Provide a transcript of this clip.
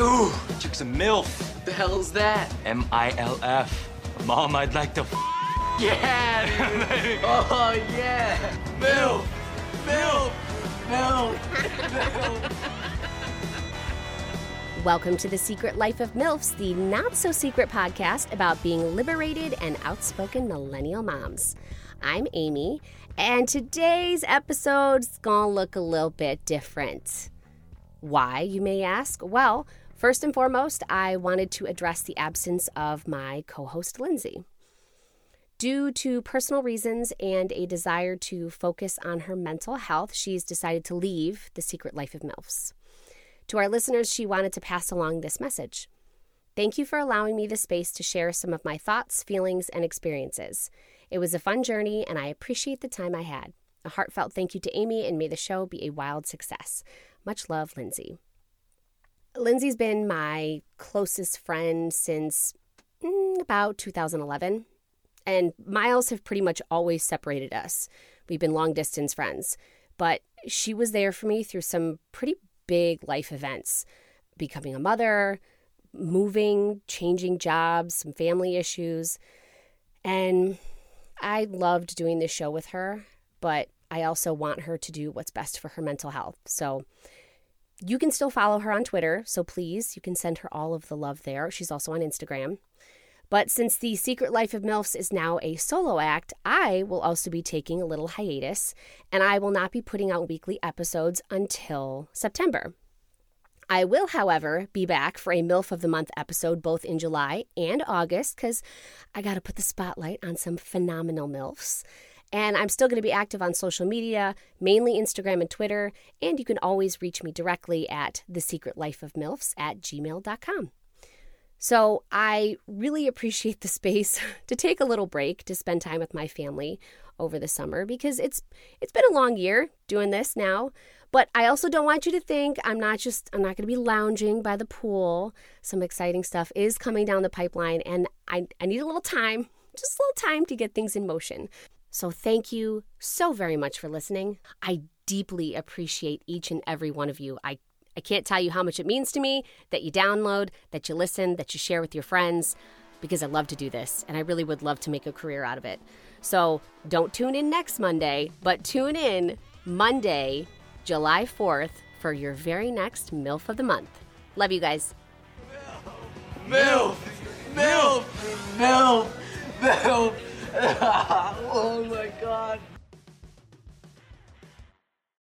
Ooh, chick's a MILF. What the hell's that? M I L F. Mom, I'd like to. F- Yeah, dude. oh yeah. MILF! MILF. MILF. Welcome to The Secret Life of MILFs, the not so secret podcast about being liberated and outspoken millennial moms. I'm Amy, and today's episode's gonna look a little bit different. Why, you may ask? Well, first and foremost, I wanted to address the absence of my co host, Lindsay. Due to personal reasons and a desire to focus on her mental health, she's decided to leave The Secret Life of MILFs. To our listeners, she wanted to pass along this message. Thank you for allowing me the space to share some of my thoughts, feelings, and experiences. It was a fun journey, and I appreciate the time I had. A heartfelt thank you to Amy, and may the show be a wild success. Much love, Lindsay. Lindsay's been my closest friend since mm, about 2011, and miles have pretty much always separated us. We've been long distance friends, but she was there for me through some pretty big life events becoming a mother, moving, changing jobs, some family issues. And I loved doing this show with her, but I also want her to do what's best for her mental health. So you can still follow her on Twitter. So please, you can send her all of the love there. She's also on Instagram. But since The Secret Life of MILFs is now a solo act, I will also be taking a little hiatus, and I will not be putting out weekly episodes until September. I will, however, be back for a MILF of the Month episode both in July and August because I got to put the spotlight on some phenomenal MILFs. And I'm still going to be active on social media, mainly Instagram and Twitter, and you can always reach me directly at thesecretlifeofmilfs at gmail.com. So I really appreciate the space to take a little break to spend time with my family over the summer because it's it's been a long year doing this now. But I also don't want you to think I'm not just I'm not going to be lounging by the pool. Some exciting stuff is coming down the pipeline and I I need a little time, just a little time to get things in motion. So thank you so very much for listening. I deeply appreciate each and every one of you. I I can't tell you how much it means to me that you download, that you listen, that you share with your friends, because I love to do this and I really would love to make a career out of it. So don't tune in next Monday, but tune in Monday, July 4th for your very next MILF of the month. Love you guys. Milk. Milk. Milk. Milk. oh my god.